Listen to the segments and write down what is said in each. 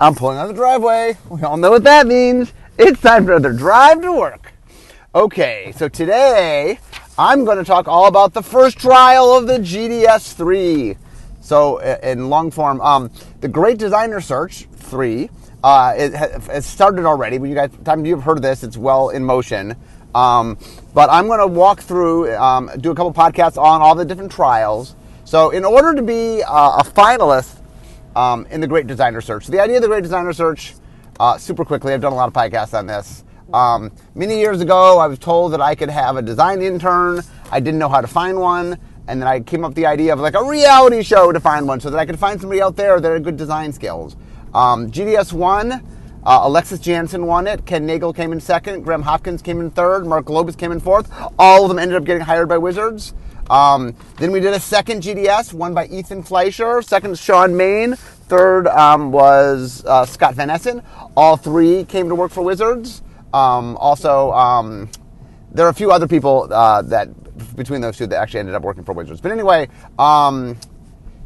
I'm pulling on the driveway. We all know what that means. It's time for another drive to work. Okay, so today I'm going to talk all about the first trial of the GDS 3. So, in long form, um, the Great Designer Search 3 uh, it has started already. When you guys, time you've heard of this, it's well in motion. Um, but I'm going to walk through, um, do a couple podcasts on all the different trials. So, in order to be uh, a finalist um, in the Great Designer Search. So the idea of the Great Designer Search, uh, super quickly, I've done a lot of podcasts on this. Um, many years ago, I was told that I could have a design intern. I didn't know how to find one. And then I came up with the idea of like a reality show to find one so that I could find somebody out there that had good design skills. Um, GDS won. Uh, Alexis Janson won it. Ken Nagle came in second. Graeme Hopkins came in third. Mark Globus came in fourth. All of them ended up getting hired by Wizards. Um, then we did a second GDS, won by Ethan Fleischer, second Shawn Main, third um, was uh, Scott Van Essen. All three came to work for Wizards. Um, also, um, there are a few other people uh, that between those two that actually ended up working for Wizards. But anyway, um,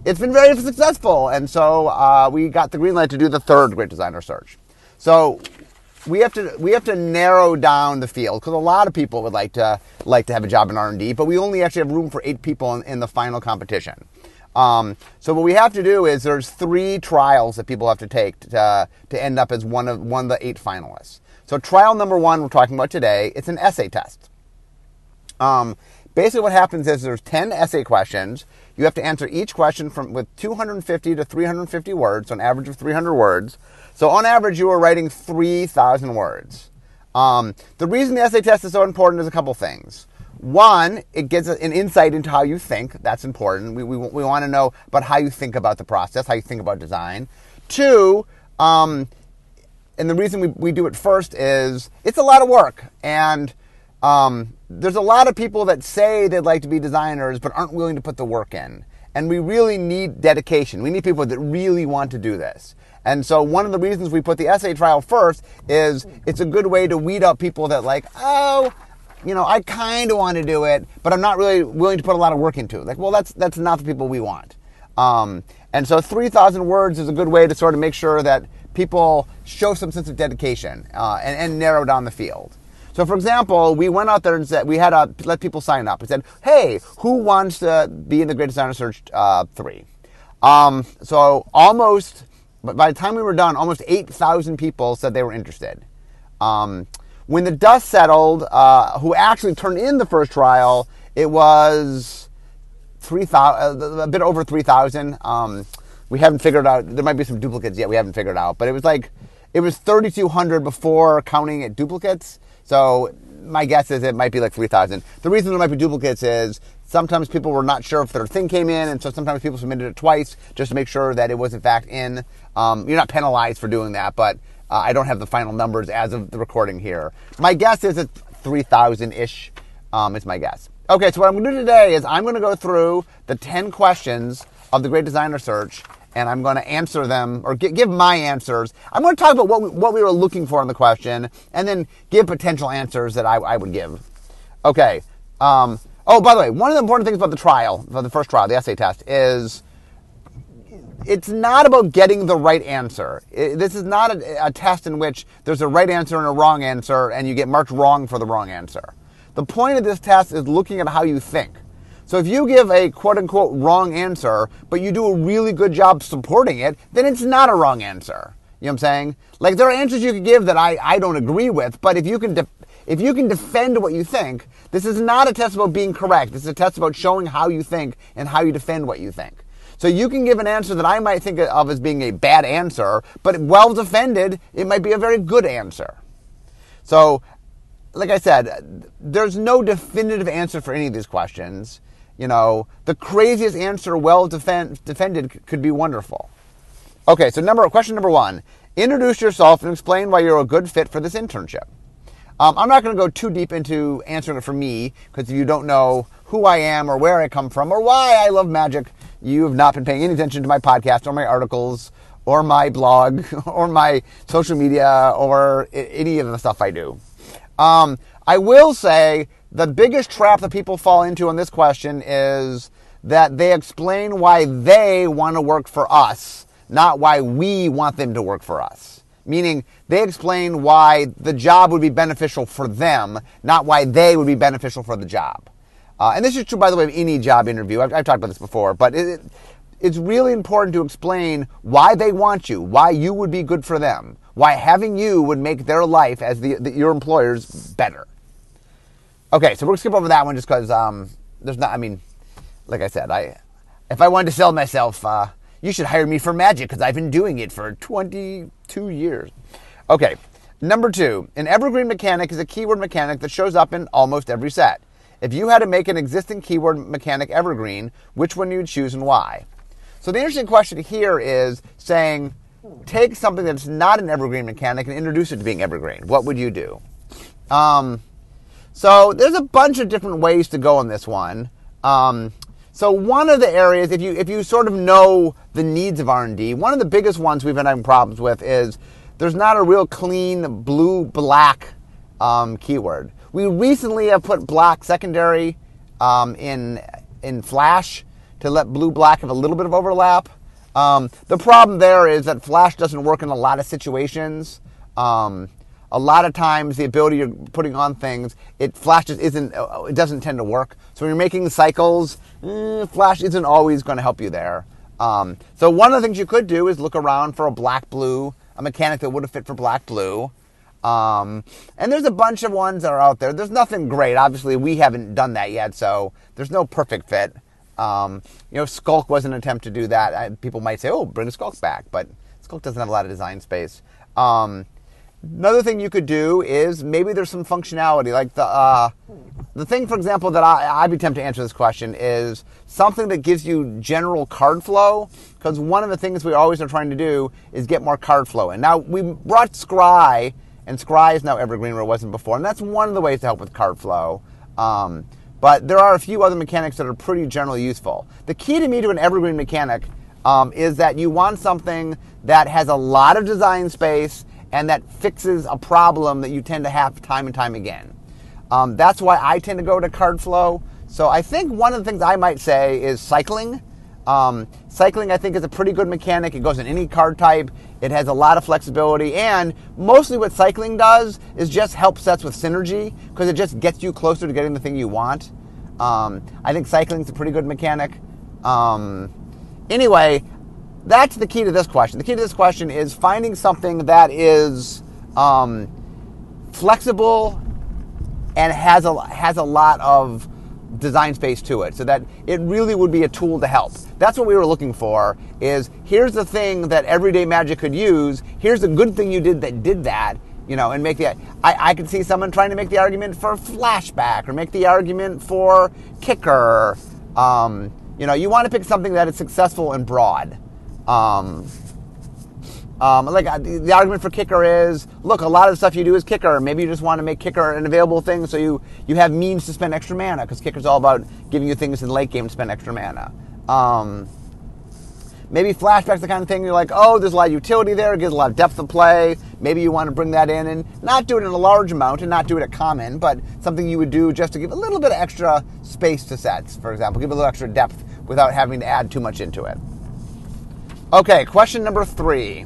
it's been very successful, and so uh, we got the green light to do the third Great Designer Search. So we have to we have to narrow down the field because a lot of people would like to like to have a job in R and D, but we only actually have room for eight people in, in the final competition. Um, so what we have to do is there's three trials that people have to take to, to end up as one of one of the eight finalists. So trial number one we're talking about today, it's an essay test. Um, basically what happens is there's 10 essay questions. You have to answer each question from with 250 to 350 words, so an average of 300 words. So on average, you are writing 3,000 words. Um, the reason the essay test is so important is a couple things. One, it gives an insight into how you think. That's important. We, we, we want to know about how you think about the process, how you think about design. Two, um, and the reason we, we do it first is it's a lot of work. And um, there's a lot of people that say they'd like to be designers but aren't willing to put the work in. And we really need dedication. We need people that really want to do this. And so one of the reasons we put the essay trial first is it's a good way to weed out people that like, oh, you know, I kind of want to do it, but I'm not really willing to put a lot of work into it. Like, well, that's that's not the people we want. Um, and so 3,000 words is a good way to sort of make sure that people show some sense of dedication uh, and, and narrow down the field. So, for example, we went out there and said we had to let people sign up. We said, "Hey, who wants to be in the Great Designer Search uh, three? Um, so almost, but by the time we were done, almost eight thousand people said they were interested. Um, when the dust settled, uh, who actually turned in the first trial, it was three thousand, uh, a bit over three thousand. Um, we haven't figured out. There might be some duplicates yet. We haven't figured out, but it was like it was thirty two hundred before counting at duplicates. So my guess is it might be like 3,000. The reason there might be duplicates is sometimes people were not sure if their thing came in, and so sometimes people submitted it twice just to make sure that it was in fact in. Um, you're not penalized for doing that, but uh, I don't have the final numbers as of the recording here. My guess is it's 3,000 ish, um, is my guess. Okay, so what I'm going to do today is I'm going to go through the 10 questions of the Great Designer Search and I'm going to answer them or give my answers. I'm going to talk about what we, what we were looking for in the question and then give potential answers that I, I would give. Okay. Um, oh, by the way, one of the important things about the trial, the first trial, the essay test, is it's not about getting the right answer. It, this is not a, a test in which there's a right answer and a wrong answer and you get marked wrong for the wrong answer. The point of this test is looking at how you think. So if you give a quote unquote wrong answer, but you do a really good job supporting it, then it's not a wrong answer. You know what I'm saying? Like there are answers you could give that I, I don't agree with, but if you can de- if you can defend what you think, this is not a test about being correct. This is a test about showing how you think and how you defend what you think. So you can give an answer that I might think of as being a bad answer, but well defended, it might be a very good answer. So, like I said, there's no definitive answer for any of these questions you know, the craziest answer well defend, defended could be wonderful. Okay, so number question number one: introduce yourself and explain why you're a good fit for this internship. Um, I'm not going to go too deep into answering it for me because if you don't know who I am or where I come from or why I love magic, you have not been paying any attention to my podcast or my articles or my blog or my social media or any of the stuff I do. Um, I will say the biggest trap that people fall into on this question is that they explain why they want to work for us, not why we want them to work for us. Meaning, they explain why the job would be beneficial for them, not why they would be beneficial for the job. Uh, and this is true, by the way, of any job interview. I've, I've talked about this before, but it, it's really important to explain why they want you, why you would be good for them, why having you would make their life as the, the your employers better. Okay, so we're gonna skip over that one just because um, there's not. I mean, like I said, I if I wanted to sell myself, uh, you should hire me for magic because I've been doing it for 22 years. Okay, number two, an evergreen mechanic is a keyword mechanic that shows up in almost every set. If you had to make an existing keyword mechanic evergreen, which one you would choose and why? So the interesting question here is saying, take something that's not an evergreen mechanic and introduce it to being evergreen. What would you do? Um, so there's a bunch of different ways to go on this one. Um, so one of the areas, if you if you sort of know the needs of R&D, one of the biggest ones we've been having problems with is there's not a real clean blue black um, keyword. We recently have put black secondary um, in in Flash to let blue black have a little bit of overlap. Um, the problem there is that Flash doesn't work in a lot of situations. Um, a lot of times the ability you're putting on things, it Flash just isn't, uh, it doesn't tend to work. So when you're making cycles, eh, Flash isn't always going to help you there. Um, so one of the things you could do is look around for a black blue, a mechanic that would have fit for black blue. Um, and there's a bunch of ones that are out there. There's nothing great. Obviously, we haven't done that yet, so there's no perfect fit. Um, you know, Skulk was an attempt to do that. I, people might say, "Oh, bring Skulk back," but Skulk doesn't have a lot of design space. Um, Another thing you could do is maybe there's some functionality, like the uh, the thing, for example, that I, I'd be tempted to answer this question is something that gives you general card flow. Because one of the things we always are trying to do is get more card flow And Now we brought Scry, and Scry is now evergreen where it wasn't before, and that's one of the ways to help with card flow. Um, but there are a few other mechanics that are pretty generally useful. The key to me to an evergreen mechanic um, is that you want something that has a lot of design space and that fixes a problem that you tend to have time and time again. Um, that's why I tend to go to card flow. So I think one of the things I might say is cycling. Um, cycling, I think, is a pretty good mechanic. It goes in any card type. It has a lot of flexibility, and mostly what cycling does is just help sets with synergy because it just gets you closer to getting the thing you want. Um, I think cycling is a pretty good mechanic. Um, anyway, that's the key to this question. The key to this question is finding something that is um, flexible and has a has a lot of design space to it, so that it really would be a tool to help. That's what we were looking for. Is here's the thing that everyday magic could use. Here's the good thing you did that did that. You know, and make the I, I could see someone trying to make the argument for flashback or make the argument for kicker. Um, you know, you want to pick something that is successful and broad. Um, um, like the, the, argument for kicker is, look, a lot of the stuff you do is kicker. Maybe you just want to make kicker an available thing, so you you have means to spend extra mana because kicker's all about giving you things in the late game to spend extra mana. Um, maybe flashback's the kind of thing you're like, oh, there's a lot of utility there, it gives a lot of depth of play. Maybe you want to bring that in and not do it in a large amount and not do it at common, but something you would do just to give a little bit of extra space to sets, for example, give a little extra depth without having to add too much into it. Okay, question number three.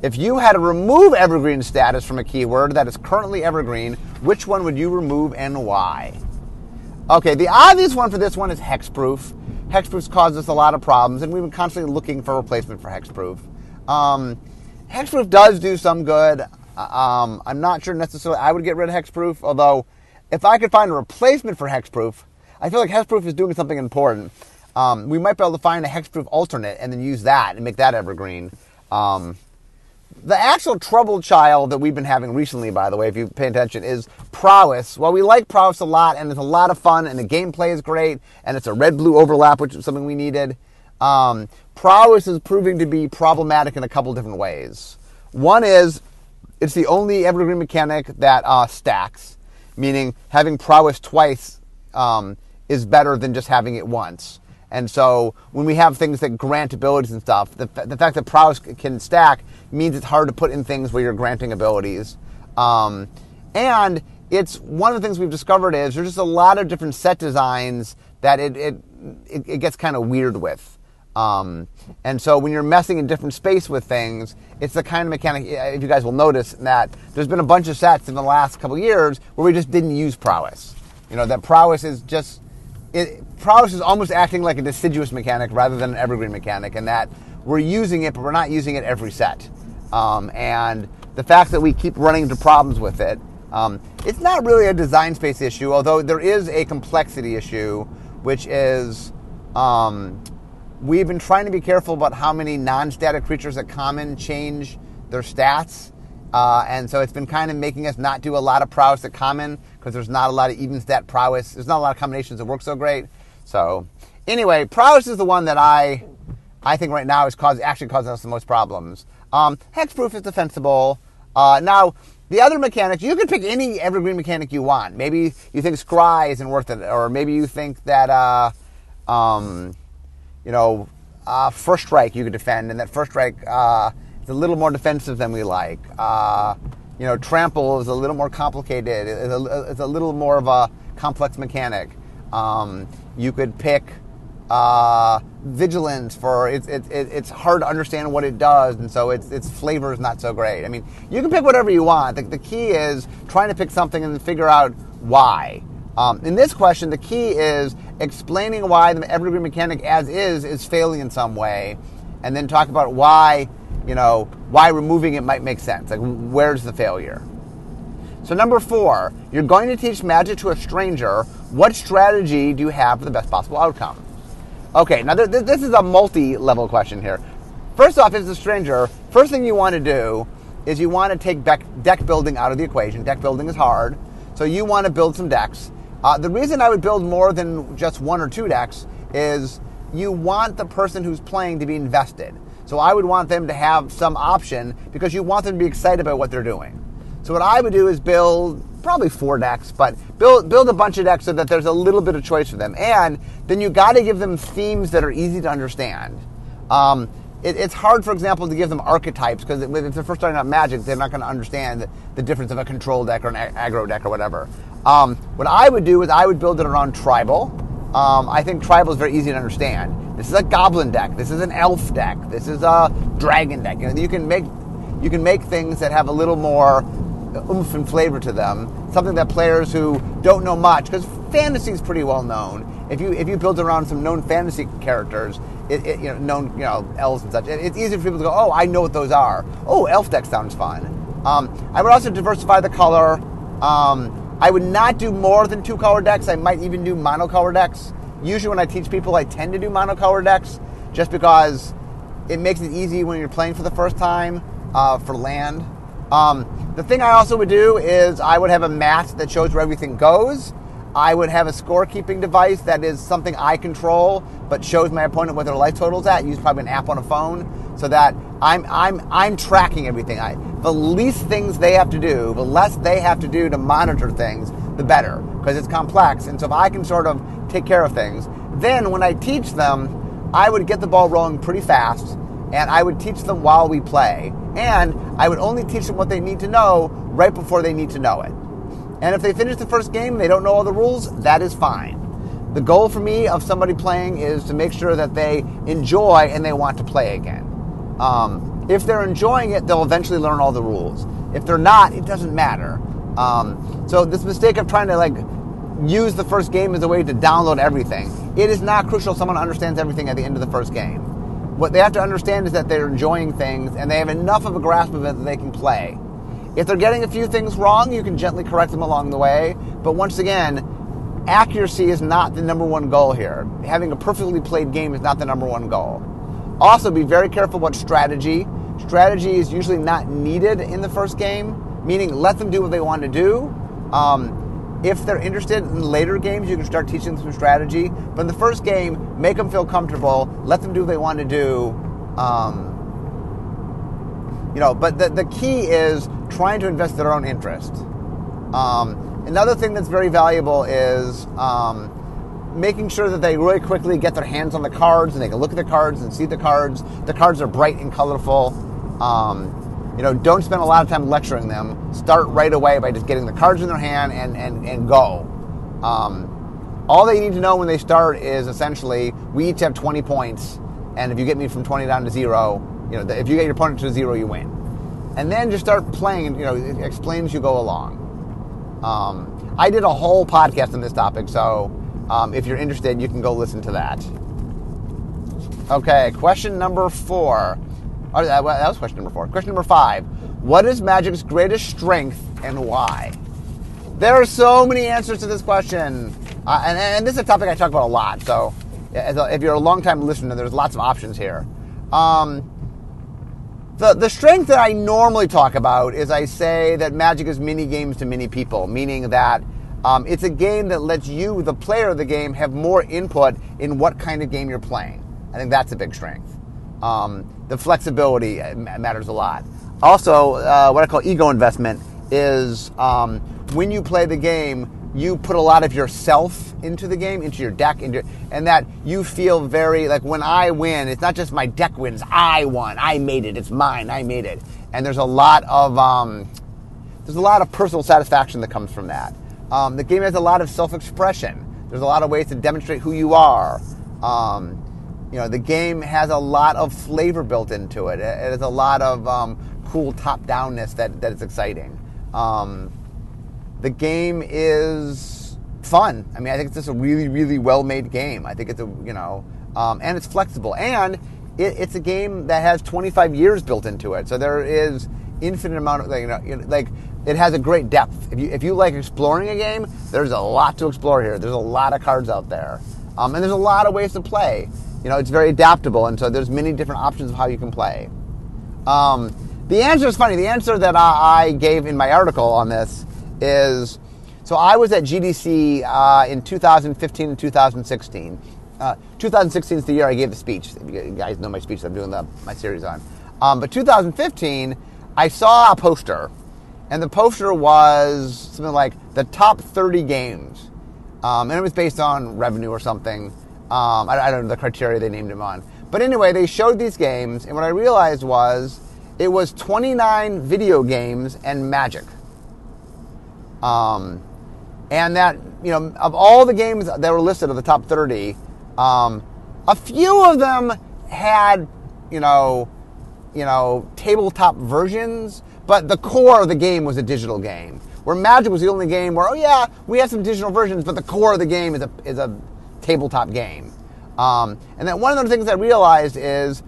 If you had to remove evergreen status from a keyword that is currently evergreen, which one would you remove and why? Okay, the obvious one for this one is hexproof. Hexproof's caused us a lot of problems, and we've been constantly looking for a replacement for hexproof. Um, hexproof does do some good. Um, I'm not sure necessarily I would get rid of hexproof, although if I could find a replacement for hexproof, I feel like hexproof is doing something important. Um, we might be able to find a hexproof alternate and then use that and make that evergreen. Um, the actual trouble child that we've been having recently, by the way, if you pay attention, is prowess. Well, we like prowess a lot, and it's a lot of fun, and the gameplay is great, and it's a red-blue overlap, which is something we needed. Um, prowess is proving to be problematic in a couple different ways. One is it's the only evergreen mechanic that uh, stacks, meaning having prowess twice um, is better than just having it once. And so when we have things that grant abilities and stuff, the, the fact that prowess can stack means it's hard to put in things where you're granting abilities. Um, and it's one of the things we've discovered is there's just a lot of different set designs that it, it, it, it gets kind of weird with. Um, and so when you're messing in different space with things, it's the kind of mechanic. If you guys will notice that there's been a bunch of sets in the last couple years where we just didn't use prowess. You know that prowess is just it, prowess is almost acting like a deciduous mechanic rather than an evergreen mechanic, and that we're using it, but we're not using it every set. Um, and the fact that we keep running into problems with it, um, it's not really a design space issue, although there is a complexity issue, which is um, we've been trying to be careful about how many non-static creatures at common change their stats. Uh, and so it's been kind of making us not do a lot of prowess at common because there's not a lot of even stat prowess. There's not a lot of combinations that work so great. So anyway, prowess is the one that I I think right now is cause, actually causing us the most problems. Um, hexproof is defensible. Uh, now the other mechanics, you can pick any evergreen mechanic you want. Maybe you think Scry isn't worth it, or maybe you think that uh, um, you know uh, first strike you could defend, and that first strike uh, is a little more defensive than we like. Uh, you know, trample is a little more complicated. It's a, it's a little more of a complex mechanic. Um, you could pick uh, vigilance for it's it, it, it's hard to understand what it does, and so its its flavor is not so great. I mean, you can pick whatever you want. The, the key is trying to pick something and then figure out why. Um, in this question, the key is explaining why the evergreen mechanic as is is failing in some way, and then talk about why you know why removing it might make sense. Like where's the failure? So number four, you're going to teach magic to a stranger. What strategy do you have for the best possible outcome? Okay, now th- this is a multi-level question here. First off, as a stranger, first thing you want to do is you want to take deck, deck building out of the equation. Deck building is hard, so you want to build some decks. Uh, the reason I would build more than just one or two decks is you want the person who's playing to be invested. So I would want them to have some option because you want them to be excited about what they're doing. So what I would do is build probably four decks, but build build a bunch of decks so that there's a little bit of choice for them. And then you got to give them themes that are easy to understand. Um, it, it's hard, for example, to give them archetypes because if they're first starting out Magic, they're not going to understand the, the, difference of a control deck or an aggro deck or whatever. Um, what I would do is I would build it around tribal. Um, I think tribal is very easy to understand. This is a goblin deck. This is an elf deck. This is a dragon deck. You, know, you can make you can make things that have a little more oomph and flavor to them. Something that players who don't know much, because fantasy is pretty well known. If you if you build around some known fantasy characters, it, it, you know known you know elves and such, it, it's easy for people to go, oh, I know what those are. Oh, elf deck sounds fun. Um, I would also diversify the color. Um, I would not do more than two color decks. I might even do monocolor decks. Usually, when I teach people, I tend to do monocolor decks just because it makes it easy when you're playing for the first time uh, for land. Um, the thing I also would do is I would have a mat that shows where everything goes. I would have a scorekeeping device that is something I control, but shows my opponent what their life total's at. Use probably an app on a phone so that I'm I'm I'm tracking everything. I the least things they have to do, the less they have to do to monitor things, the better because it's complex. And so if I can sort of take care of things, then when I teach them, I would get the ball rolling pretty fast, and I would teach them while we play. And I would only teach them what they need to know right before they need to know it. And if they finish the first game and they don't know all the rules, that is fine. The goal for me of somebody playing is to make sure that they enjoy and they want to play again. Um, if they're enjoying it, they'll eventually learn all the rules. If they're not, it doesn't matter. Um, so this mistake of trying to like use the first game as a way to download everything, it is not crucial. Someone understands everything at the end of the first game. What they have to understand is that they're enjoying things and they have enough of a grasp of it that they can play. If they're getting a few things wrong, you can gently correct them along the way. But once again, accuracy is not the number one goal here. Having a perfectly played game is not the number one goal. Also, be very careful about strategy. Strategy is usually not needed in the first game, meaning let them do what they want to do. Um, if they're interested in later games, you can start teaching them some strategy. But in the first game, make them feel comfortable. Let them do what they want to do. Um, you know, but the, the key is trying to invest their own interest. Um, another thing that's very valuable is um, making sure that they really quickly get their hands on the cards and they can look at the cards and see the cards. The cards are bright and colorful. Um, you know, don't spend a lot of time lecturing them. Start right away by just getting the cards in their hand and, and, and go. Um, all they need to know when they start is essentially we each have 20 points and if you get me from 20 down to zero, you know, if you get your opponent to zero, you win. And then just start playing, you know, explain as you go along. Um, I did a whole podcast on this topic, so um, if you're interested, you can go listen to that. Okay, question number four. Oh, that was question number four. Question number five. What is Magic's greatest strength and why? There are so many answers to this question. Uh, and, and, this is a topic I talk about a lot. So if you're a long-time listener, there's lots of options here. Um, the, the strength that I normally talk about is I say that Magic is mini games to many people, meaning that um, it's a game that lets you, the player of the game, have more input in what kind of game you're playing. I think that's a big strength. Um, the flexibility uh, matters a lot. Also, uh, what I call ego investment is um, when you play the game, you put a lot of yourself into the game, into your deck, into and that you feel very like when I win, it's not just my deck wins. I won. I made it. It's mine. I made it. And there's a lot of um, there's a lot of personal satisfaction that comes from that. Um, the game has a lot of self-expression. There's a lot of ways to demonstrate who you are. Um, you know, the game has a lot of flavor built into it. It has a lot of um, cool top-downness that, that is exciting. Um, the game is fun. I mean, I think it's just a really, really well-made game. I think it's a, you know, um, and it's flexible. And it, it's a game that has 25 years built into it. So there is infinite amount of, like, you know, like it has a great depth. If you, if you like exploring a game, there's a lot to explore here. There's a lot of cards out there. Um, and there's a lot of ways to play you know, it's very adaptable, and so there's many different options of how you can play. Um, the answer is funny. The answer that I, I, gave in my article on this is so I was at GDC uh, in 2015 and 2016. Uh, 2016 is the year I gave the speech. You guys know my speech I'm doing the, my series on. Um, but 2015, I saw a poster, and the poster was something like the top 30 games. Um, and it was based on revenue or something. Um, I, I, don't know the criteria they named him on. But anyway, they showed these games, and what I realized was it was 29 video games and Magic. Um, and that, you know, of all the games that were listed of the top 30, um, a few of them had, you know, you know, tabletop versions, but the core of the game was a digital game. Where Magic was the only game where, oh yeah, we have some digital versions, but the core of the game is a, is a tabletop game. Um, and then one of the things I realized is,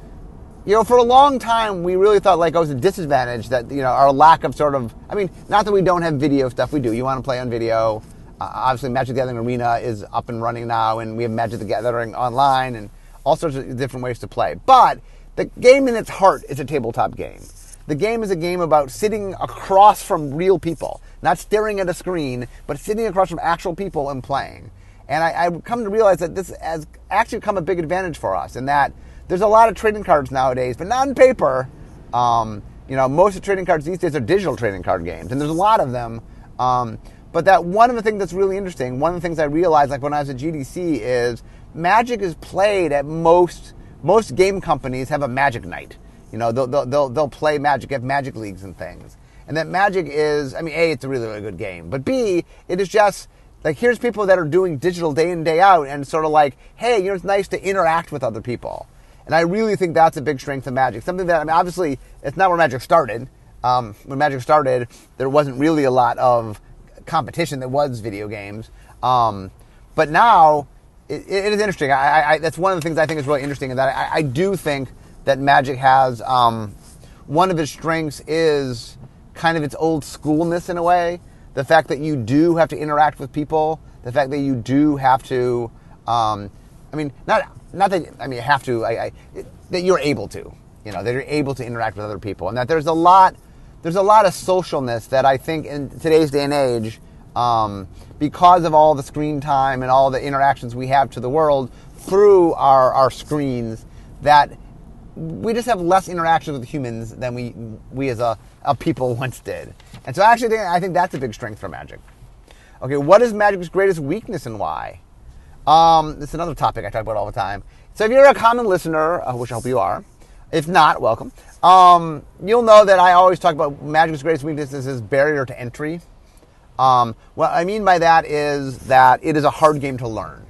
you know, for a long time we really thought like it was a disadvantage that you know our lack of sort of. I mean, not that we don't have video stuff. We do. You want to play on video. Uh, obviously, Magic the Gathering Arena is up and running now, and we have Magic the Gathering online and all sorts of different ways to play. But the game in its heart is a tabletop game. The game is a game about sitting across from real people, not staring at a screen, but sitting across from actual people and playing. And I, have come to realize that this has actually become a big advantage for us in that there's a lot of trading cards nowadays, but not on paper. Um, you know, most of the trading cards these days are digital trading card games, and there's a lot of them. Um, but that one of the things that's really interesting, one of the things I realized, like when I was at GDC, is Magic is played at most most game companies have a Magic night. You know, they'll they'll they'll, they'll play Magic, have Magic leagues and things, and that Magic is, I mean, a it's a really really good game, but b it is just like here's people that are doing digital day in day out and sort of like hey you know it's nice to interact with other people. And i really think that's a big strength of magic. Something that i mean obviously it's not where magic started. Um, when magic started there wasn't really a lot of competition that was video games. Um, but now it, it is interesting. I, I, that's one of the things i think is really interesting and that I, I, do think that magic has um, one of its strengths is kind of its old schoolness in a way the fact that you do have to interact with people, the fact that you do have to, um, I mean, not not that I mean you have to, I, I, that you're able to, you know, that you're able to interact with other people, and that there's a lot, there's a lot of socialness that I think in today's day and age, um, because of all the screen time and all the interactions we have to the world through our our screens, that we just have less interactions with humans than we we as a, a people once did. And so actually I think that's a big strength for Magic. Okay, what is Magic's greatest weakness and why? Um, is another topic I talk about all the time. So if you're a common listener, uh, which I hope you are, if not, welcome. Um, you'll know that I always talk about Magic's greatest weakness is barrier to entry. Um, what I mean by that is that it is a hard game to learn.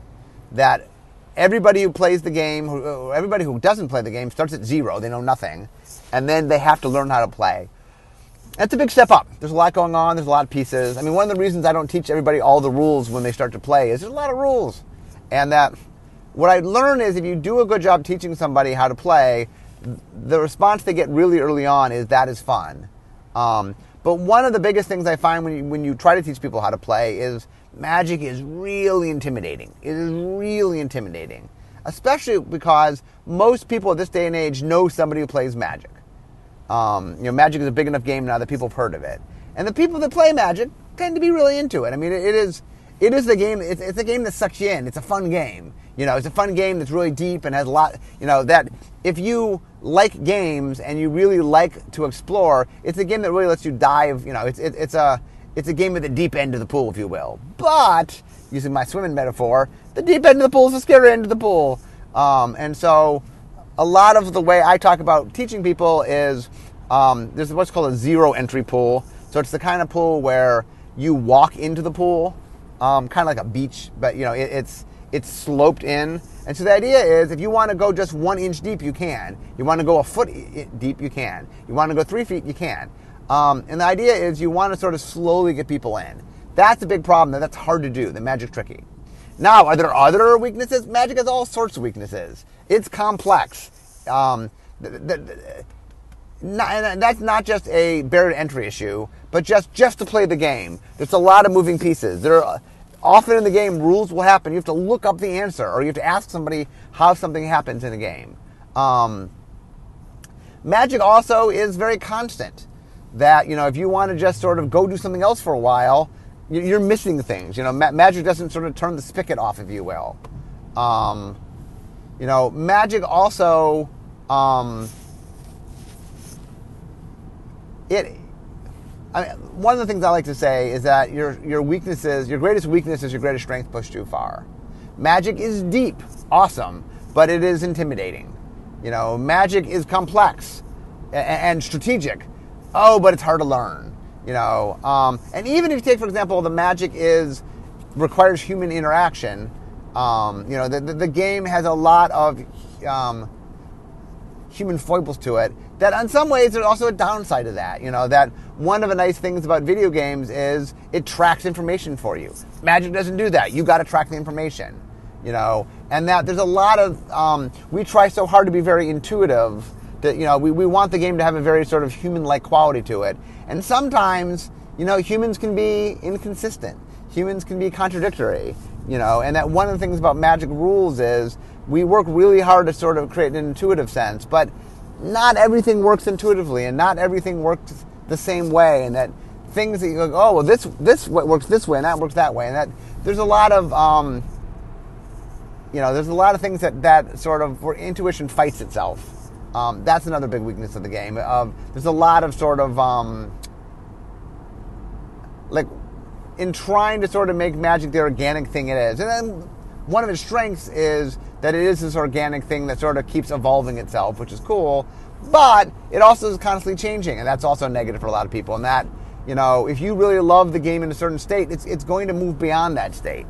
That everybody who plays the game, everybody who doesn't play the game, starts at zero. They know nothing, and then they have to learn how to play. That's a big step up. There's a lot going on. There's a lot of pieces. I mean, one of the reasons I don't teach everybody all the rules when they start to play is there's a lot of rules, and that what I learn is if you do a good job teaching somebody how to play, the response they get really early on is that is fun. Um, but one of the biggest things I find when you, when you try to teach people how to play is magic is really intimidating. It is really intimidating, especially because most people at this day and age know somebody who plays magic. Um, you know, magic is a big enough game now that people have heard of it, and the people that play magic tend to be really into it. I mean, it, it is it is the game. It's, it's a game that sucks you in. It's a fun game. You know, it's a fun game that's really deep and has a lot. You know that if you like games and you really like to explore, it's a game that really lets you dive. You know, it's it, it's a it's a game at the deep end of the pool, if you will. But using my swimming metaphor, the deep end of the pool is the scary end of the pool. Um, and so, a lot of the way I talk about teaching people is um, there's what's called a zero entry pool. So it's the kind of pool where you walk into the pool, um, kind of like a beach, but you know it, it's it's sloped in. And so the idea is if you want to go just one inch deep, you can. You want to go a foot deep, you can. You want to go three feet, you can. Um, and the idea is you want to sort of slowly get people in. That's a big problem. That's hard to do. The magic tricky. Now, are there other weaknesses? Magic has all sorts of weaknesses. It's complex. Um, not, that's not just a barrier to entry issue, but just just to play the game. There's a lot of moving pieces. There are often in the game rules will happen. You have to look up the answer, or you have to ask somebody how something happens in a game. Um, magic also is very constant. That you know, if you want to just sort of go do something else for a while, you're missing things. You know, ma- magic doesn't sort of turn the spigot off, if you will. Um, you know, magic also um, it I mean, one of the things I like to say is that your your weaknesses, your greatest weakness is your greatest strength pushed too far. Magic is deep, awesome, but it is intimidating. You know, magic is complex and, and strategic. Oh, but it's hard to learn. You know, um, and even if you take, for example, the magic is requires human interaction. Um, you know, the, the, the, game has a lot of um, human foibles to it that in some ways there's also a downside to that. You know, that one of the nice things about video games is it tracks information for you. Magic doesn't do that. You got to track the information. You know, and that there's a lot of um, we try so hard to be very intuitive that you know we, we want the game to have a very sort of human-like quality to it, and sometimes you know humans can be inconsistent. Humans can be contradictory. You know, and that one of the things about magic rules is we work really hard to sort of create an intuitive sense, but not everything works intuitively and not everything works the same way and that things that you go, oh well this this works this way and that works that way and that there's a lot of um, you know there's a lot of things that that sort of where intuition fights itself. Um, that's another big weakness of the game. Of there's a lot of sort of um, like in trying to sort of make magic the organic thing it is, and then one of its strengths is that it is this organic thing that sort of keeps evolving itself, which is cool. But it also is constantly changing, and that's also negative for a lot of people. And that, you know, if you really love the game in a certain state, it's it's going to move beyond that state.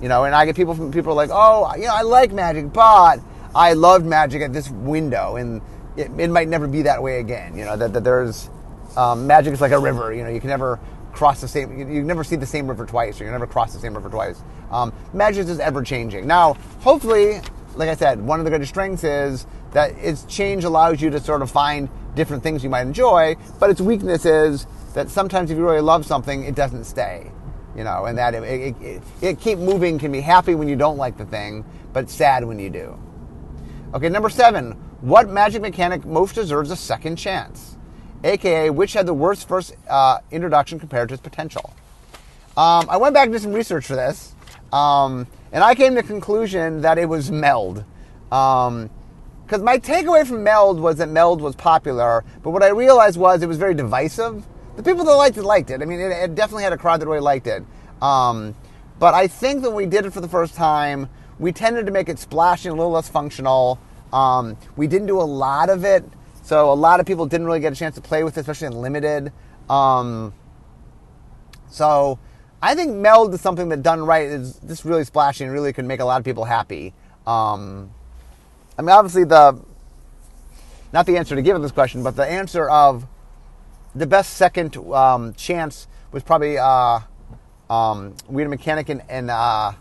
You know, and I get people from people are like, oh, you know, I like Magic, but I loved Magic at this window, and it, it might never be that way again. You know, that, that there's um, Magic is like a river. You know, you can never cross the same. You, you, never see the same river twice, or you never cross the same river twice. Um, Magic is ever changing. Now, hopefully, like I said, one of the greatest strengths is that its change allows you to sort of find different things you might enjoy, but its weakness is that sometimes if you really love something, it doesn't stay. You know, and that it, it, it, it keep moving can be happy when you don't like the thing, but sad when you do. Okay, number seven. What magic mechanic most deserves a second chance? AKA, which had the worst first uh, introduction compared to its potential? Um, I went back and did some research for this, um, and I came to the conclusion that it was Meld. Um, because my takeaway from Meld was that Meld was popular, but what I realized was it was very divisive. The people that liked it liked it. I mean, it, it definitely had a crowd that really liked it. Um, but I think that when we did it for the first time, we tended to make it splashy and a little less functional. Um, we didn't do a lot of it, so a lot of people didn't really get a chance to play with it, especially in limited. Um, so I think Meld is something that done right is just really splashy and really could make a lot of people happy. Um, I mean, obviously the not the answer to give this question, but the answer of the best second um, chance was probably uh, um, we had a mechanic in in, uh,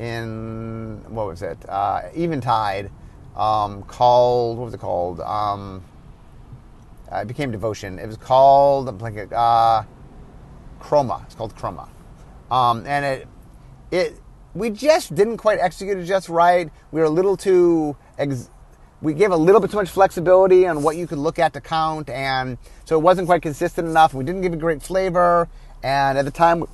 in what was it uh, Eventide um, called what was it called? Um, it became Devotion. It was called I'm blanking, uh, Chroma. It's called Chroma, um, and it it we just didn't quite execute it just right. We were a little too. Ex- we gave a little bit too much flexibility on what you could look at to count, and so it wasn't quite consistent enough. We didn't give it great flavor, and at the time,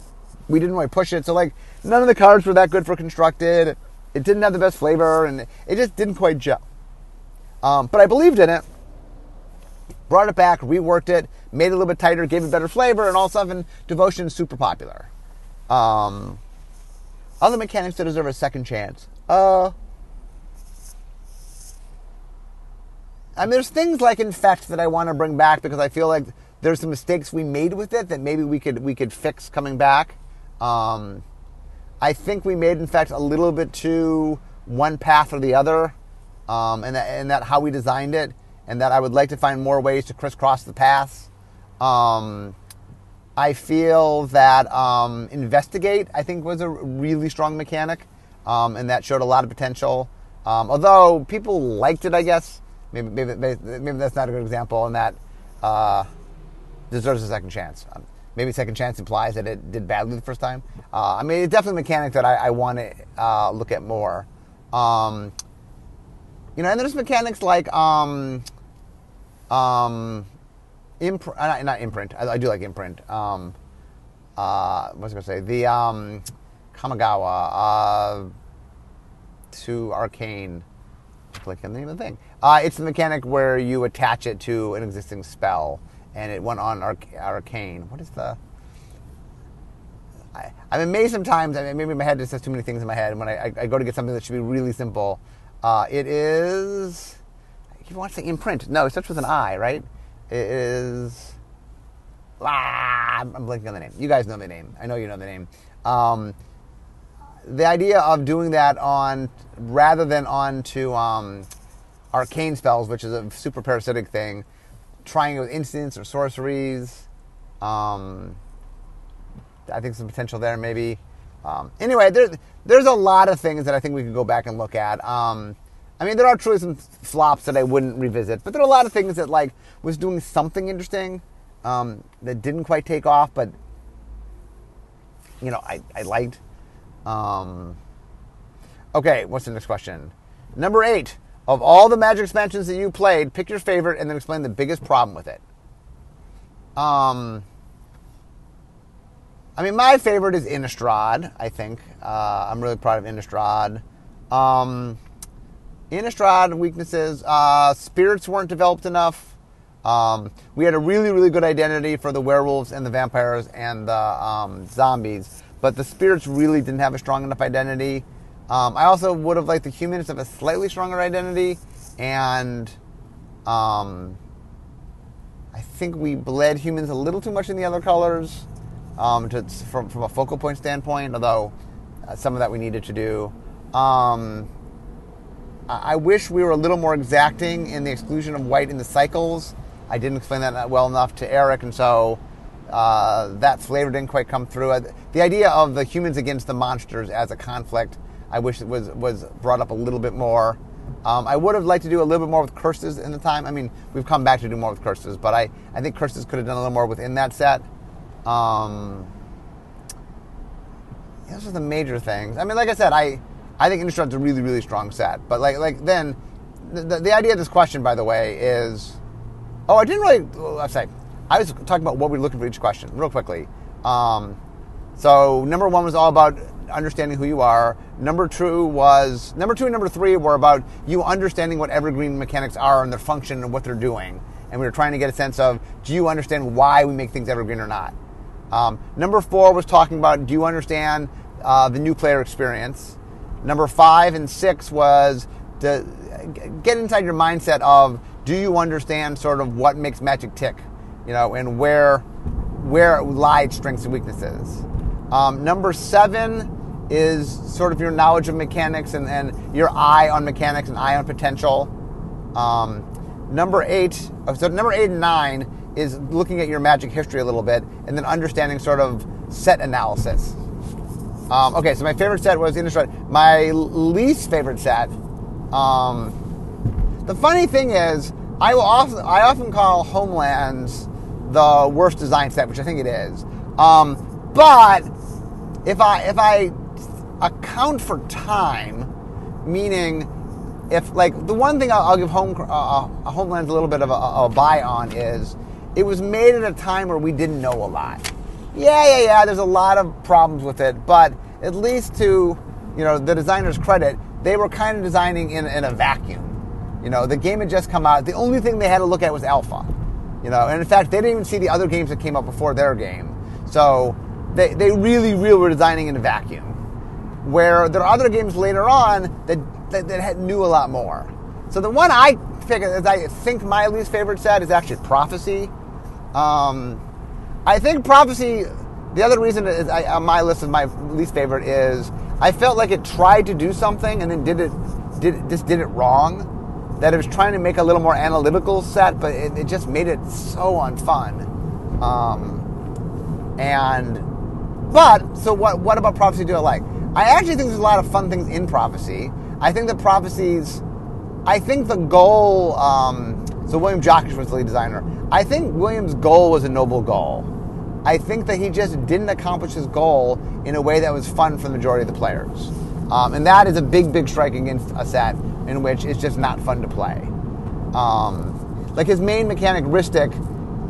we didn't really push it. So like, none of the cards were that good for constructed. It didn't have the best flavor, and it just didn't quite gel. Um, but I believed in it, brought it back, reworked it, made it a little bit tighter, gave it better flavor, and all of a sudden, Devotion is super popular. Um, other mechanics that deserve a second chance. Uh, I mean, there's things like Infect that I want to bring back because I feel like there's some mistakes we made with it that maybe we could we could fix coming back. Um, I think we made Infect a little bit too one path or the other, um, and that and that how we designed it, and that I would like to find more ways to crisscross the paths. Um, I feel that um, Investigate, I think, was a really strong mechanic, um, and that showed a lot of potential. Um, although people liked it, I guess. Maybe, maybe, maybe that's not a good example, and that uh, deserves a second chance. Um, maybe second chance implies that it did badly the first time. Uh, I mean, it's definitely a mechanic that I, I want to uh, look at more. Um, you know, and there's mechanics like um, um, imprint, uh, not, imprint. I, I, do like imprint. Um, uh, what was I going to say? The um, Kamigawa uh, to Arcane. Click on the name of the thing. Uh, it's the mechanic where you attach it to an existing spell, and it went on arc- Arcane. What is the? I, am amazed sometimes. I mean, maybe my head just has too many things in my head. When I, I, I go to get something that should be really simple, uh, it is. You want to say imprint? No, it starts with an I, right? Is. Ah, I'm blanking on the name. You guys know the name. I know you know the name. Um, the idea of doing that on rather than on to um, arcane spells, which is a super parasitic thing, trying it with instants or sorceries. Um, I think some potential there, maybe. Um, anyway, there's there's a lot of things that I think we could go back and look at. Um, I mean, there are truly some flops that I wouldn't revisit, but there are a lot of things that like was doing something interesting um, that didn't quite take off, but you know, I, I liked. Um, okay, what's the next question? Number eight. Of all the Magic expansions that you played, pick your favorite and then explain the biggest problem with it. Um, I mean, my favorite is Innistrad. I think uh, I'm really proud of Innistrad. Um, Innistrad weaknesses. Uh, spirits weren't developed enough. Um, we had a really, really good identity for the werewolves and the vampires and the um, zombies, but the spirits really didn't have a strong enough identity. Um, I also would have liked the humans to have a slightly stronger identity, and um, I think we bled humans a little too much in the other colors um, to, from, from a focal point standpoint, although uh, some of that we needed to do. Um, I wish we were a little more exacting in the exclusion of white in the cycles. I didn't explain that well enough to Erik, and so uh, that flavor didn't quite come through. Uh, the idea of the humans against the monsters as a conflict, I wish it was was brought up a little bit more. Um, I would have liked to do a little bit more with curses in the time. I mean, we've come back to do more with curses, but I, I think curses could have done a little more within that set. Um, those are the major things. I mean, like I said, I I think Innistrad's a really, really strong set. But like, like then, the, the idea of this question, by the way, is, oh, I didn't really. Let's say, I was talking about what we are looking for each question real quickly. Um, so number one was all about understanding who you are. Number two was number two and number three were about you understanding what evergreen mechanics are and their function and what they're doing. And we were trying to get a sense of do you understand why we make things evergreen or not. Um, number four was talking about do you understand uh, the new player experience. Number five and six was to get inside your mindset of do you understand sort of what makes magic tick, you know, and where where lie strengths and weaknesses. Um, number seven is sort of your knowledge of mechanics and, and your eye on mechanics and eye on potential. Um, number eight, uh, so number eight and nine is looking at your magic history a little bit and then understanding sort of set analysis. Um, okay, so my favorite set was Innistrad. My least favorite set. Um, the funny thing is, I will often I often call Homelands the worst design set, which I think it is. Um, but if I if I account for time, meaning if like the one thing I'll, I'll give home uh, uh Homelands a little bit of a, a bye on is it was made at a time where we didn't know a lot. Yeah, yeah, yeah. There's a lot of problems with it, but at least to you know the designer's credit, they were kind of designing in, in a vacuum. You know, the game had just come out. The only thing they had to look at was alpha. You know, and in fact, they didn't even see the other games that came out before their game. So they, they really, really were designing in a vacuum. Where there are other games later on that, that, that had, knew a lot more. So the one I as I think my least favorite set is actually Prophecy. Um, I think Prophecy, the other reason is I, on my list of my least favorite is I felt like it tried to do something and then did it, did just did it wrong. That it was trying to make a little more analytical set, but it, it just made it so unfun. Um, and but so what? What about Prophecy do I like? I actually think there's a lot of fun things in Prophecy. I think the prophecies. I think the goal. Um, so William Jockusch was the lead designer. I think William's goal was a noble goal. I think that he just didn't accomplish his goal in a way that was fun for the majority of the players. Um, and that is a big, big strike against a set in which it's just not fun to play. Um, like his main mechanic, Rhystic,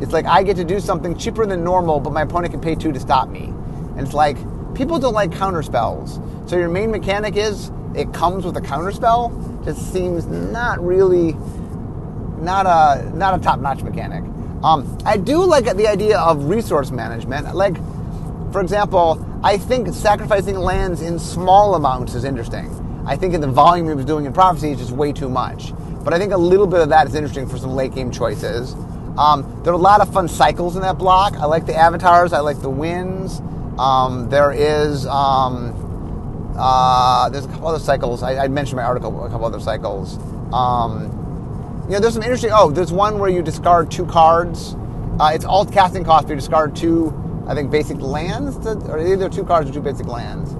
it's like I get to do something cheaper than normal, but my opponent can pay two to stop me. And it's like people don't like counter spells. So your main mechanic is it comes with a counter spell. Just seems not really, not a not a top notch mechanic. Um, I do like the idea of resource management. Like, for example, I think sacrificing lands in small amounts is interesting. I think in the volume he was doing in Prophecy is just way too much. But I think a little bit of that is interesting for some late game choices. Um, there are a lot of fun cycles in that block. I like the avatars. I like the winds. Um, there is um, uh, there's a couple other cycles. I, I, mentioned my article a couple other cycles. Um, you know, there's some interesting. Oh, there's one where you discard two cards. Uh, it's alt casting cost, you discard two, I think, basic lands, to, or either two cards or two basic lands.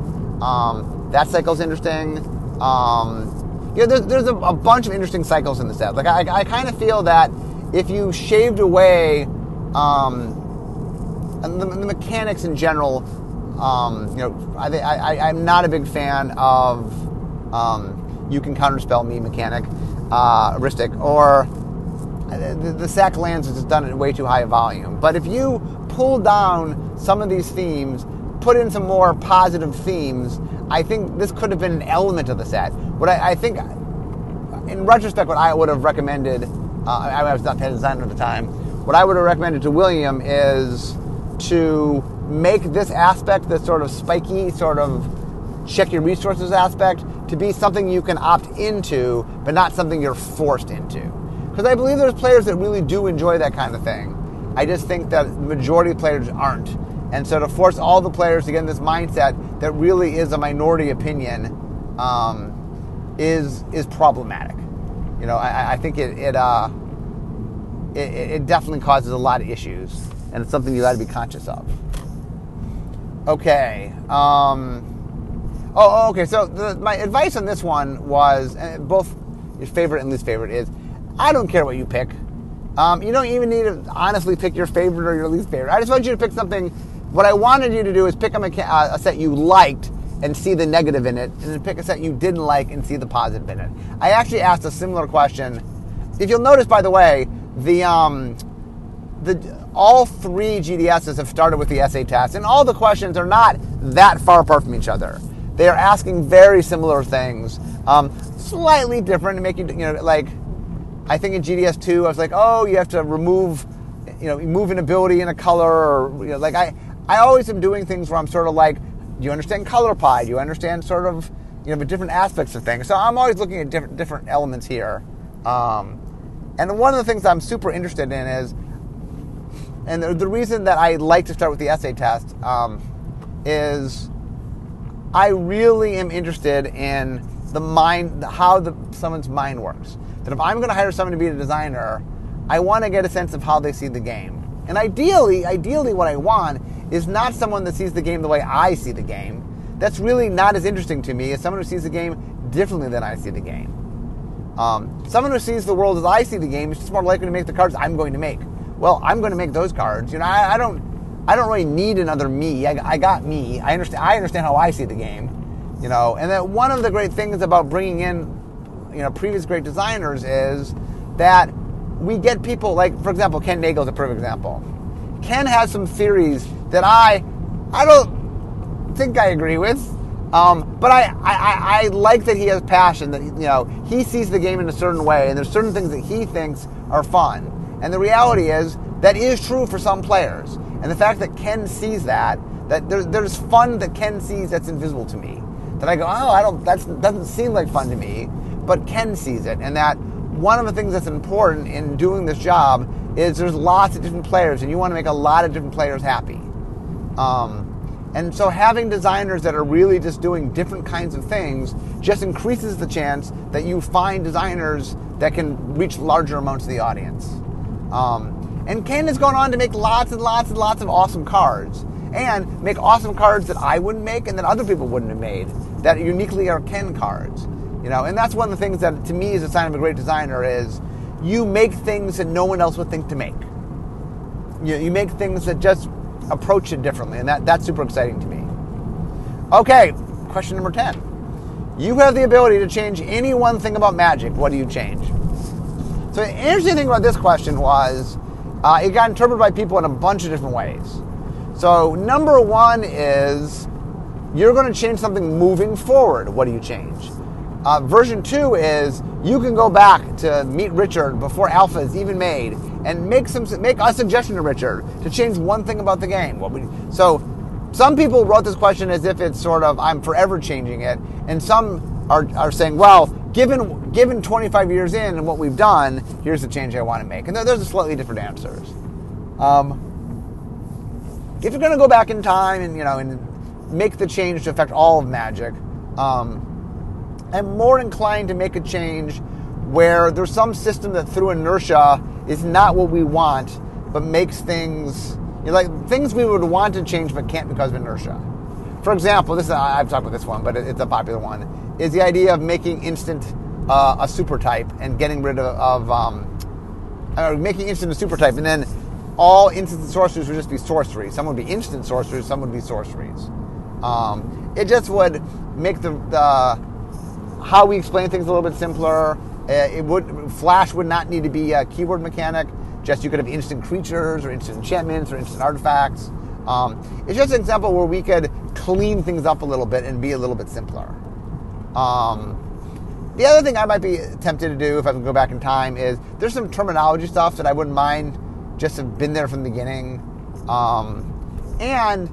Um, that cycle's interesting. Um, you know, there's, there's a, a, bunch of interesting cycles in the set. Like, I, I kind of feel that if you shaved away um, the, the, mechanics in general, um, you know, I, I, I'm not a big fan of um, you can counterspell me mechanic uh, Rhystic, or the, the sack lands is done at way too high a volume. But if you pull down some of these themes, put in some more positive themes, I think this could have been an element of the set. What I, I think, in retrospect, what I would have recommended, uh, I was not head designer at the time, what I would have recommended to William is to make this aspect, this sort of spiky, sort of check your resources aspect, to be something you can opt into, but not something you're forced into. Because I believe there's players that really do enjoy that kind of thing. I just think that the majority of players aren't. And so to force all the players to get in this mindset that really is a minority opinion um, is is problematic. You know, I, I think it it, uh, it it definitely causes a lot of issues, and it's something you got to be conscious of. Okay. Um, Oh, oh, okay. So the, my advice on this one was uh, both your favorite and least favorite is I don't care what you pick. Um, you don't even need to honestly pick your favorite or your least favorite. I just want you to pick something. What I wanted you to do is pick a, mecha- uh, a set you liked and see the negative in it, and then pick a set you didn't like and see the positive in it. I actually asked a similar question. If you'll notice, by the way, the um, the all three GDSs have started with the essay test, and all the questions are not that far apart from each other. They are asking very similar things, um, slightly different, making you you know like I think in GDS two I was like, oh, you have to remove you know move an ability in a color, or you know, like I I always am doing things where I'm sort of like, do you understand color pie? Do you understand sort of you know the different aspects of things? So I'm always looking at different different elements here. Um, and one of the things I'm super interested in is, and the, the reason that I like to start with the essay test um, is I really am interested in the mind, how the, someone's mind works. That if I'm going to hire someone to be a designer, I want to get a sense of how they see the game. And ideally, ideally, what I want is not someone that sees the game the way I see the game. That's really not as interesting to me as someone who sees the game differently than I see the game. Um, someone who sees the world as I see the game is just more likely to make the cards I'm going to make. Well, I'm going to make those cards. You know, I, I don't, I don't really need another me. I, I, got me. I understand. I understand how I see the game. You know, and that one of the great things about bringing in, you know, previous great designers is that we get people like, for example, Ken Nagle is a perfect example. Ken has some theories that I, I don't think I agree with. Um, but I, I, I like that he has passion, that, you know, he sees the game in a certain way, and there's certain things that he thinks are fun. And the reality is, that is true for some players. And the fact that Ken sees that, that there, there's fun that Ken sees that's invisible to me. That I go, oh, I don't, that doesn't seem like fun to me, but Ken sees it. And that one of the things that's important in doing this job is there's lots of different players, and you want to make a lot of different players happy. Um, and so having designers that are really just doing different kinds of things just increases the chance that you find designers that can reach larger amounts of the audience. Um, and Ken has gone on to make lots and lots and lots of awesome cards and make awesome cards that I wouldn't make and that other people wouldn't have made that uniquely are Ken cards. You know, and that's one of the things that to me is a sign of a great designer is you make things that no one else would think to make. You, you make things that just approach it differently, and that, that's super exciting to me. Okay, question number 10. You have the ability to change any one thing about magic. What do you change? So, the interesting thing about this question was uh, it got interpreted by people in a bunch of different ways. So, number one is you're going to change something moving forward. What do you change? Uh, version two is you can go back to meet Richard before Alpha is even made and make some make a suggestion to Richard to change one thing about the game. so some people wrote this question as if it's sort of I'm forever changing it, and some are, are saying, well, given given 25 years in and what we've done, here's the change I want to make. And there's a slightly different answers. Um, if you're going to go back in time and you know and make the change to affect all of Magic. Um, I'm more inclined to make a change where there's some system that through inertia is not what we want, but makes things you know, like things we would want to change but can't because of inertia. For example, this is, I've talked about this one, but it's a popular one. Is the idea of making instant uh, a super type and getting rid of, of um, making instant a super type, and then all instant sorceries would just be sorceries. Some would be instant sorceries, some would be sorceries. Um, it just would make the, the how we explain things a little bit simpler. Uh, it would Flash would not need to be a keyword mechanic. Just you could have instant creatures or instant enchantments or instant artifacts. Um, it's just an example where we could clean things up a little bit and be a little bit simpler. Um, the other thing I might be tempted to do if I can go back in time is there's some terminology stuff that I wouldn't mind just have been there from the beginning. Um, and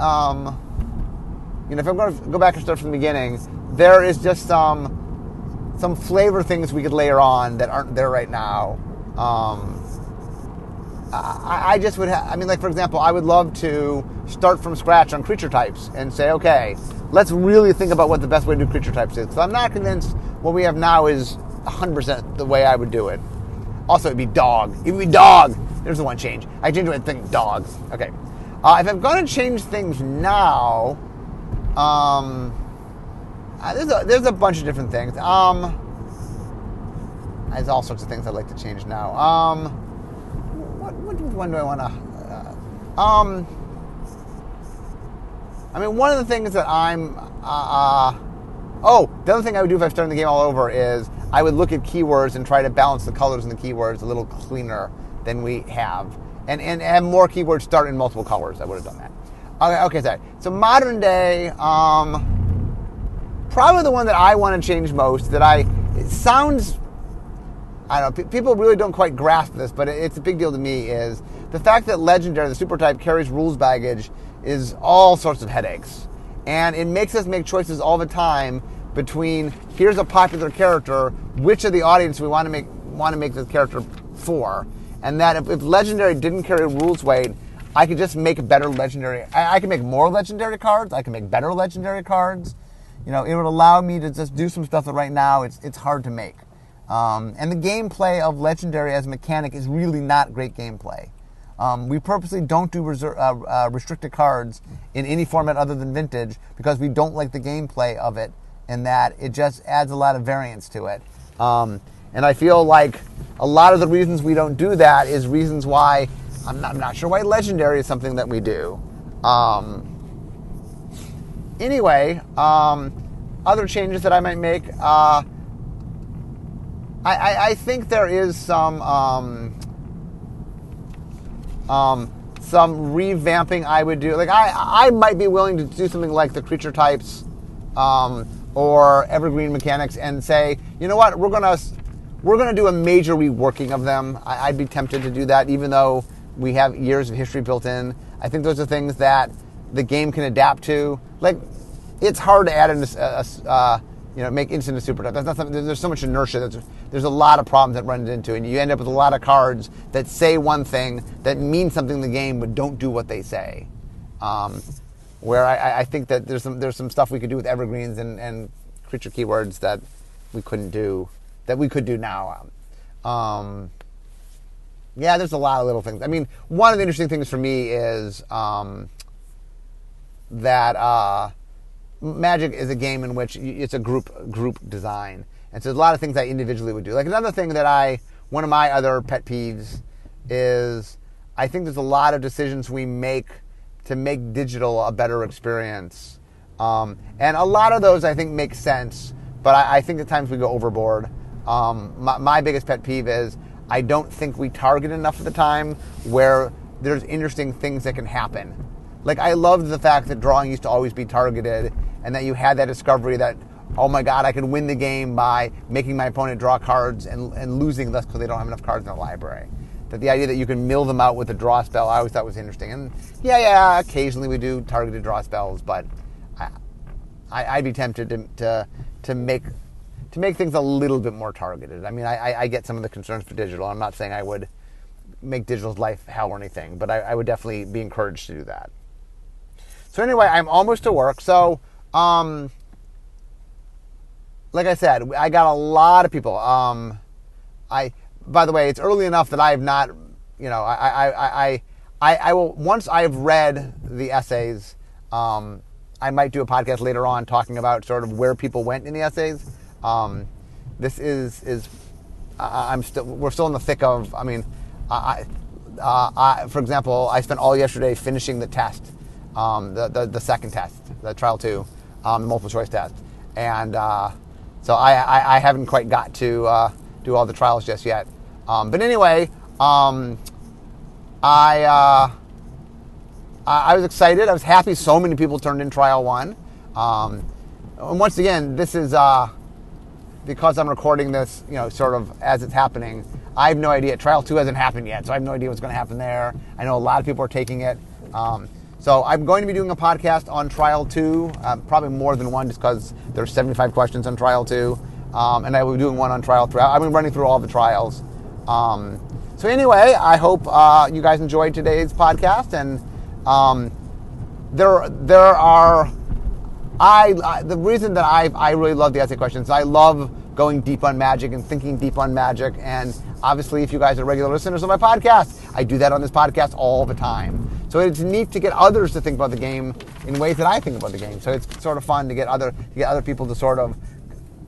um, you know, if I'm going to go back and start from the beginning, there is just some some flavor things we could layer on that aren't there right now. Um, I, I, just would have, I mean, like, for example, I would love to start from scratch on creature types and say, okay, let's really think about what the best way to do creature types is. So I'm not convinced what we have now is 100% the way I would do it. Also, it'd be dog. It would be dog. There's the one change. I change changed my thing, dog. Okay. Uh, if I'm going to change things now, um, uh, there's a there's a bunch of different things. Um, there's all sorts of things I'd like to change now. Um, one do I want to? Uh, um, I mean, one of the things that I'm. Uh, uh, oh, the other thing I would do if I started the game all over is I would look at keywords and try to balance the colors in the keywords a little cleaner than we have, and and have more keywords start in multiple colors. I would have done that. Okay, okay, sorry. So modern day. Um, probably the one that I want to change most. That I it sounds, I don't know. People really don't quite grasp this, but it's a big deal to me. Is the fact that legendary, the super type, carries rules baggage is all sorts of headaches, and it makes us make choices all the time between here's a popular character, which of the audience we want to make want to make this character for, and that if, if legendary didn't carry rules weight, I could just make better legendary. I, I can make more legendary cards. I can make better legendary cards. You know, it would allow me to just do some stuff that right now it's it's hard to make. Um, and the gameplay of legendary as a mechanic is really not great gameplay. Um, we purposely don't do reser- uh, uh, restricted cards in any format other than vintage because we don't like the gameplay of it, and that it just adds a lot of variance to it. Um, and I feel like a lot of the reasons we don't do that is reasons why I'm not, I'm not sure why legendary is something that we do. Um, anyway, um, other changes that I might make. Uh, I, I, I, think there is some um, um, some revamping I would do. Like I I might be willing to do something like the creature types um, or evergreen mechanics and say, you know what, we're gonna we're gonna do a major reworking of them. I, I'd be tempted to do that, even though we have years of history built in. I think those are things that the game can adapt to. Like it's hard to add in a, a, uh, you know, make instant a super type. That's not something, there's so much inertia. There's, there's a lot of problems that run into, and you end up with a lot of cards that say one thing that mean something in the game, but don't do what they say. Um, where I, I, think that there's some there's some stuff we could do with evergreens and, and creature keywords that we couldn't do that we could do now. Um, yeah, there's a lot of little things. I mean, one of the interesting things for me is um, that. Uh, Magic is a game in which it's a group group design, and so there's a lot of things I individually would do. Like another thing that I, one of my other pet peeves, is I think there's a lot of decisions we make to make digital a better experience, um, and a lot of those I think make sense, but I, I think at times we go overboard. Um, my, my biggest pet peeve is I don't think we target enough of the time where there's interesting things that can happen. Like I loved the fact that drawing used to always be targeted and that you had that discovery that oh my god, I can win the game by making my opponent draw cards and, and losing less because they don't have enough cards in the library. That the idea that you can mill them out with a draw spell, I always thought was interesting. And yeah, yeah, occasionally we do targeted draw spells, but I, I, would be tempted to, to, to make to make things a little bit more targeted. I mean, I, I get some of the concerns for digital. I'm not saying I would make digital's life hell or anything, but I, I would definitely be encouraged to do that. So anyway, I'm almost to work. So um, like I said, I got a lot of people. Um, I, by the way, it's early enough that I have not, you know, I, I, I, I, I will once I've read the essays. Um, I might do a podcast later on talking about sort of where people went in the essays. Um, this is is I'm still we're still in the thick of. I mean, I, uh, I, for example, I spent all yesterday finishing the test, um, the, the the second test, the trial two um, the multiple choice test. And uh, so I, I, I, haven't quite got to uh, do all the trials just yet. Um, but anyway, um, I, uh, I was excited. I was happy so many people turned in trial one. Um, and once again, this is uh, because I'm recording this, you know, sort of as it's happening. I have no idea. Trial two hasn't happened yet, so I have no idea what's going to happen there. I know a lot of people are taking it. Um, so I'm going to be doing a podcast on Trial 2, uh, probably more than one just because there's 75 questions on Trial 2. Um, and I will be doing one on Trial 3. I've been running through all the trials. Um, so anyway, I hope uh, you guys enjoyed today's podcast. And um, there, there are, I, I, the reason that I, I really love the essay questions, I love going deep on magic and thinking deep on magic. And obviously, if you guys are regular listeners of my podcast, I do that on this podcast all the time. So it's neat to get others to think about the game in ways that I think about the game. So it's sort of fun to get other to get other people to sort of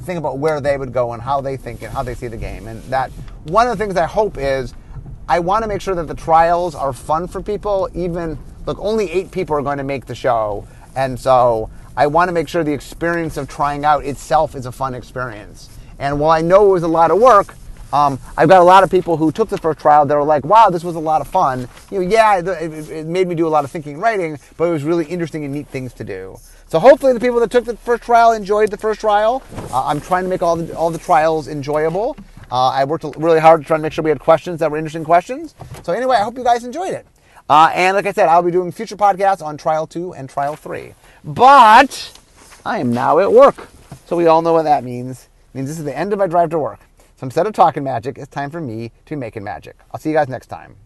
think about where they would go and how they think and how they see the game. And that one of the things I hope is I want to make sure that the trials are fun for people. Even look, only eight people are going to make the show, and so I want to make sure the experience of trying out itself is a fun experience. And while I know it was a lot of work, um, I've got a lot of people who took the first trial that were like, wow, this was a lot of fun. You know, yeah, it, it, made me do a lot of thinking and writing, but it was really interesting and neat things to do. So hopefully the people that took the first trial enjoyed the first trial. Uh, I'm trying to make all the, all the trials enjoyable. Uh, I worked really hard to try to make sure we had questions that were interesting questions. So anyway, I hope you guys enjoyed it. Uh, and like I said, I'll be doing future podcasts on trial two and trial three. But I am now at work. So we all know what that means. It means this is the end of my drive to work. So instead of talking magic, it's time for me to be making magic. I'll see you guys next time.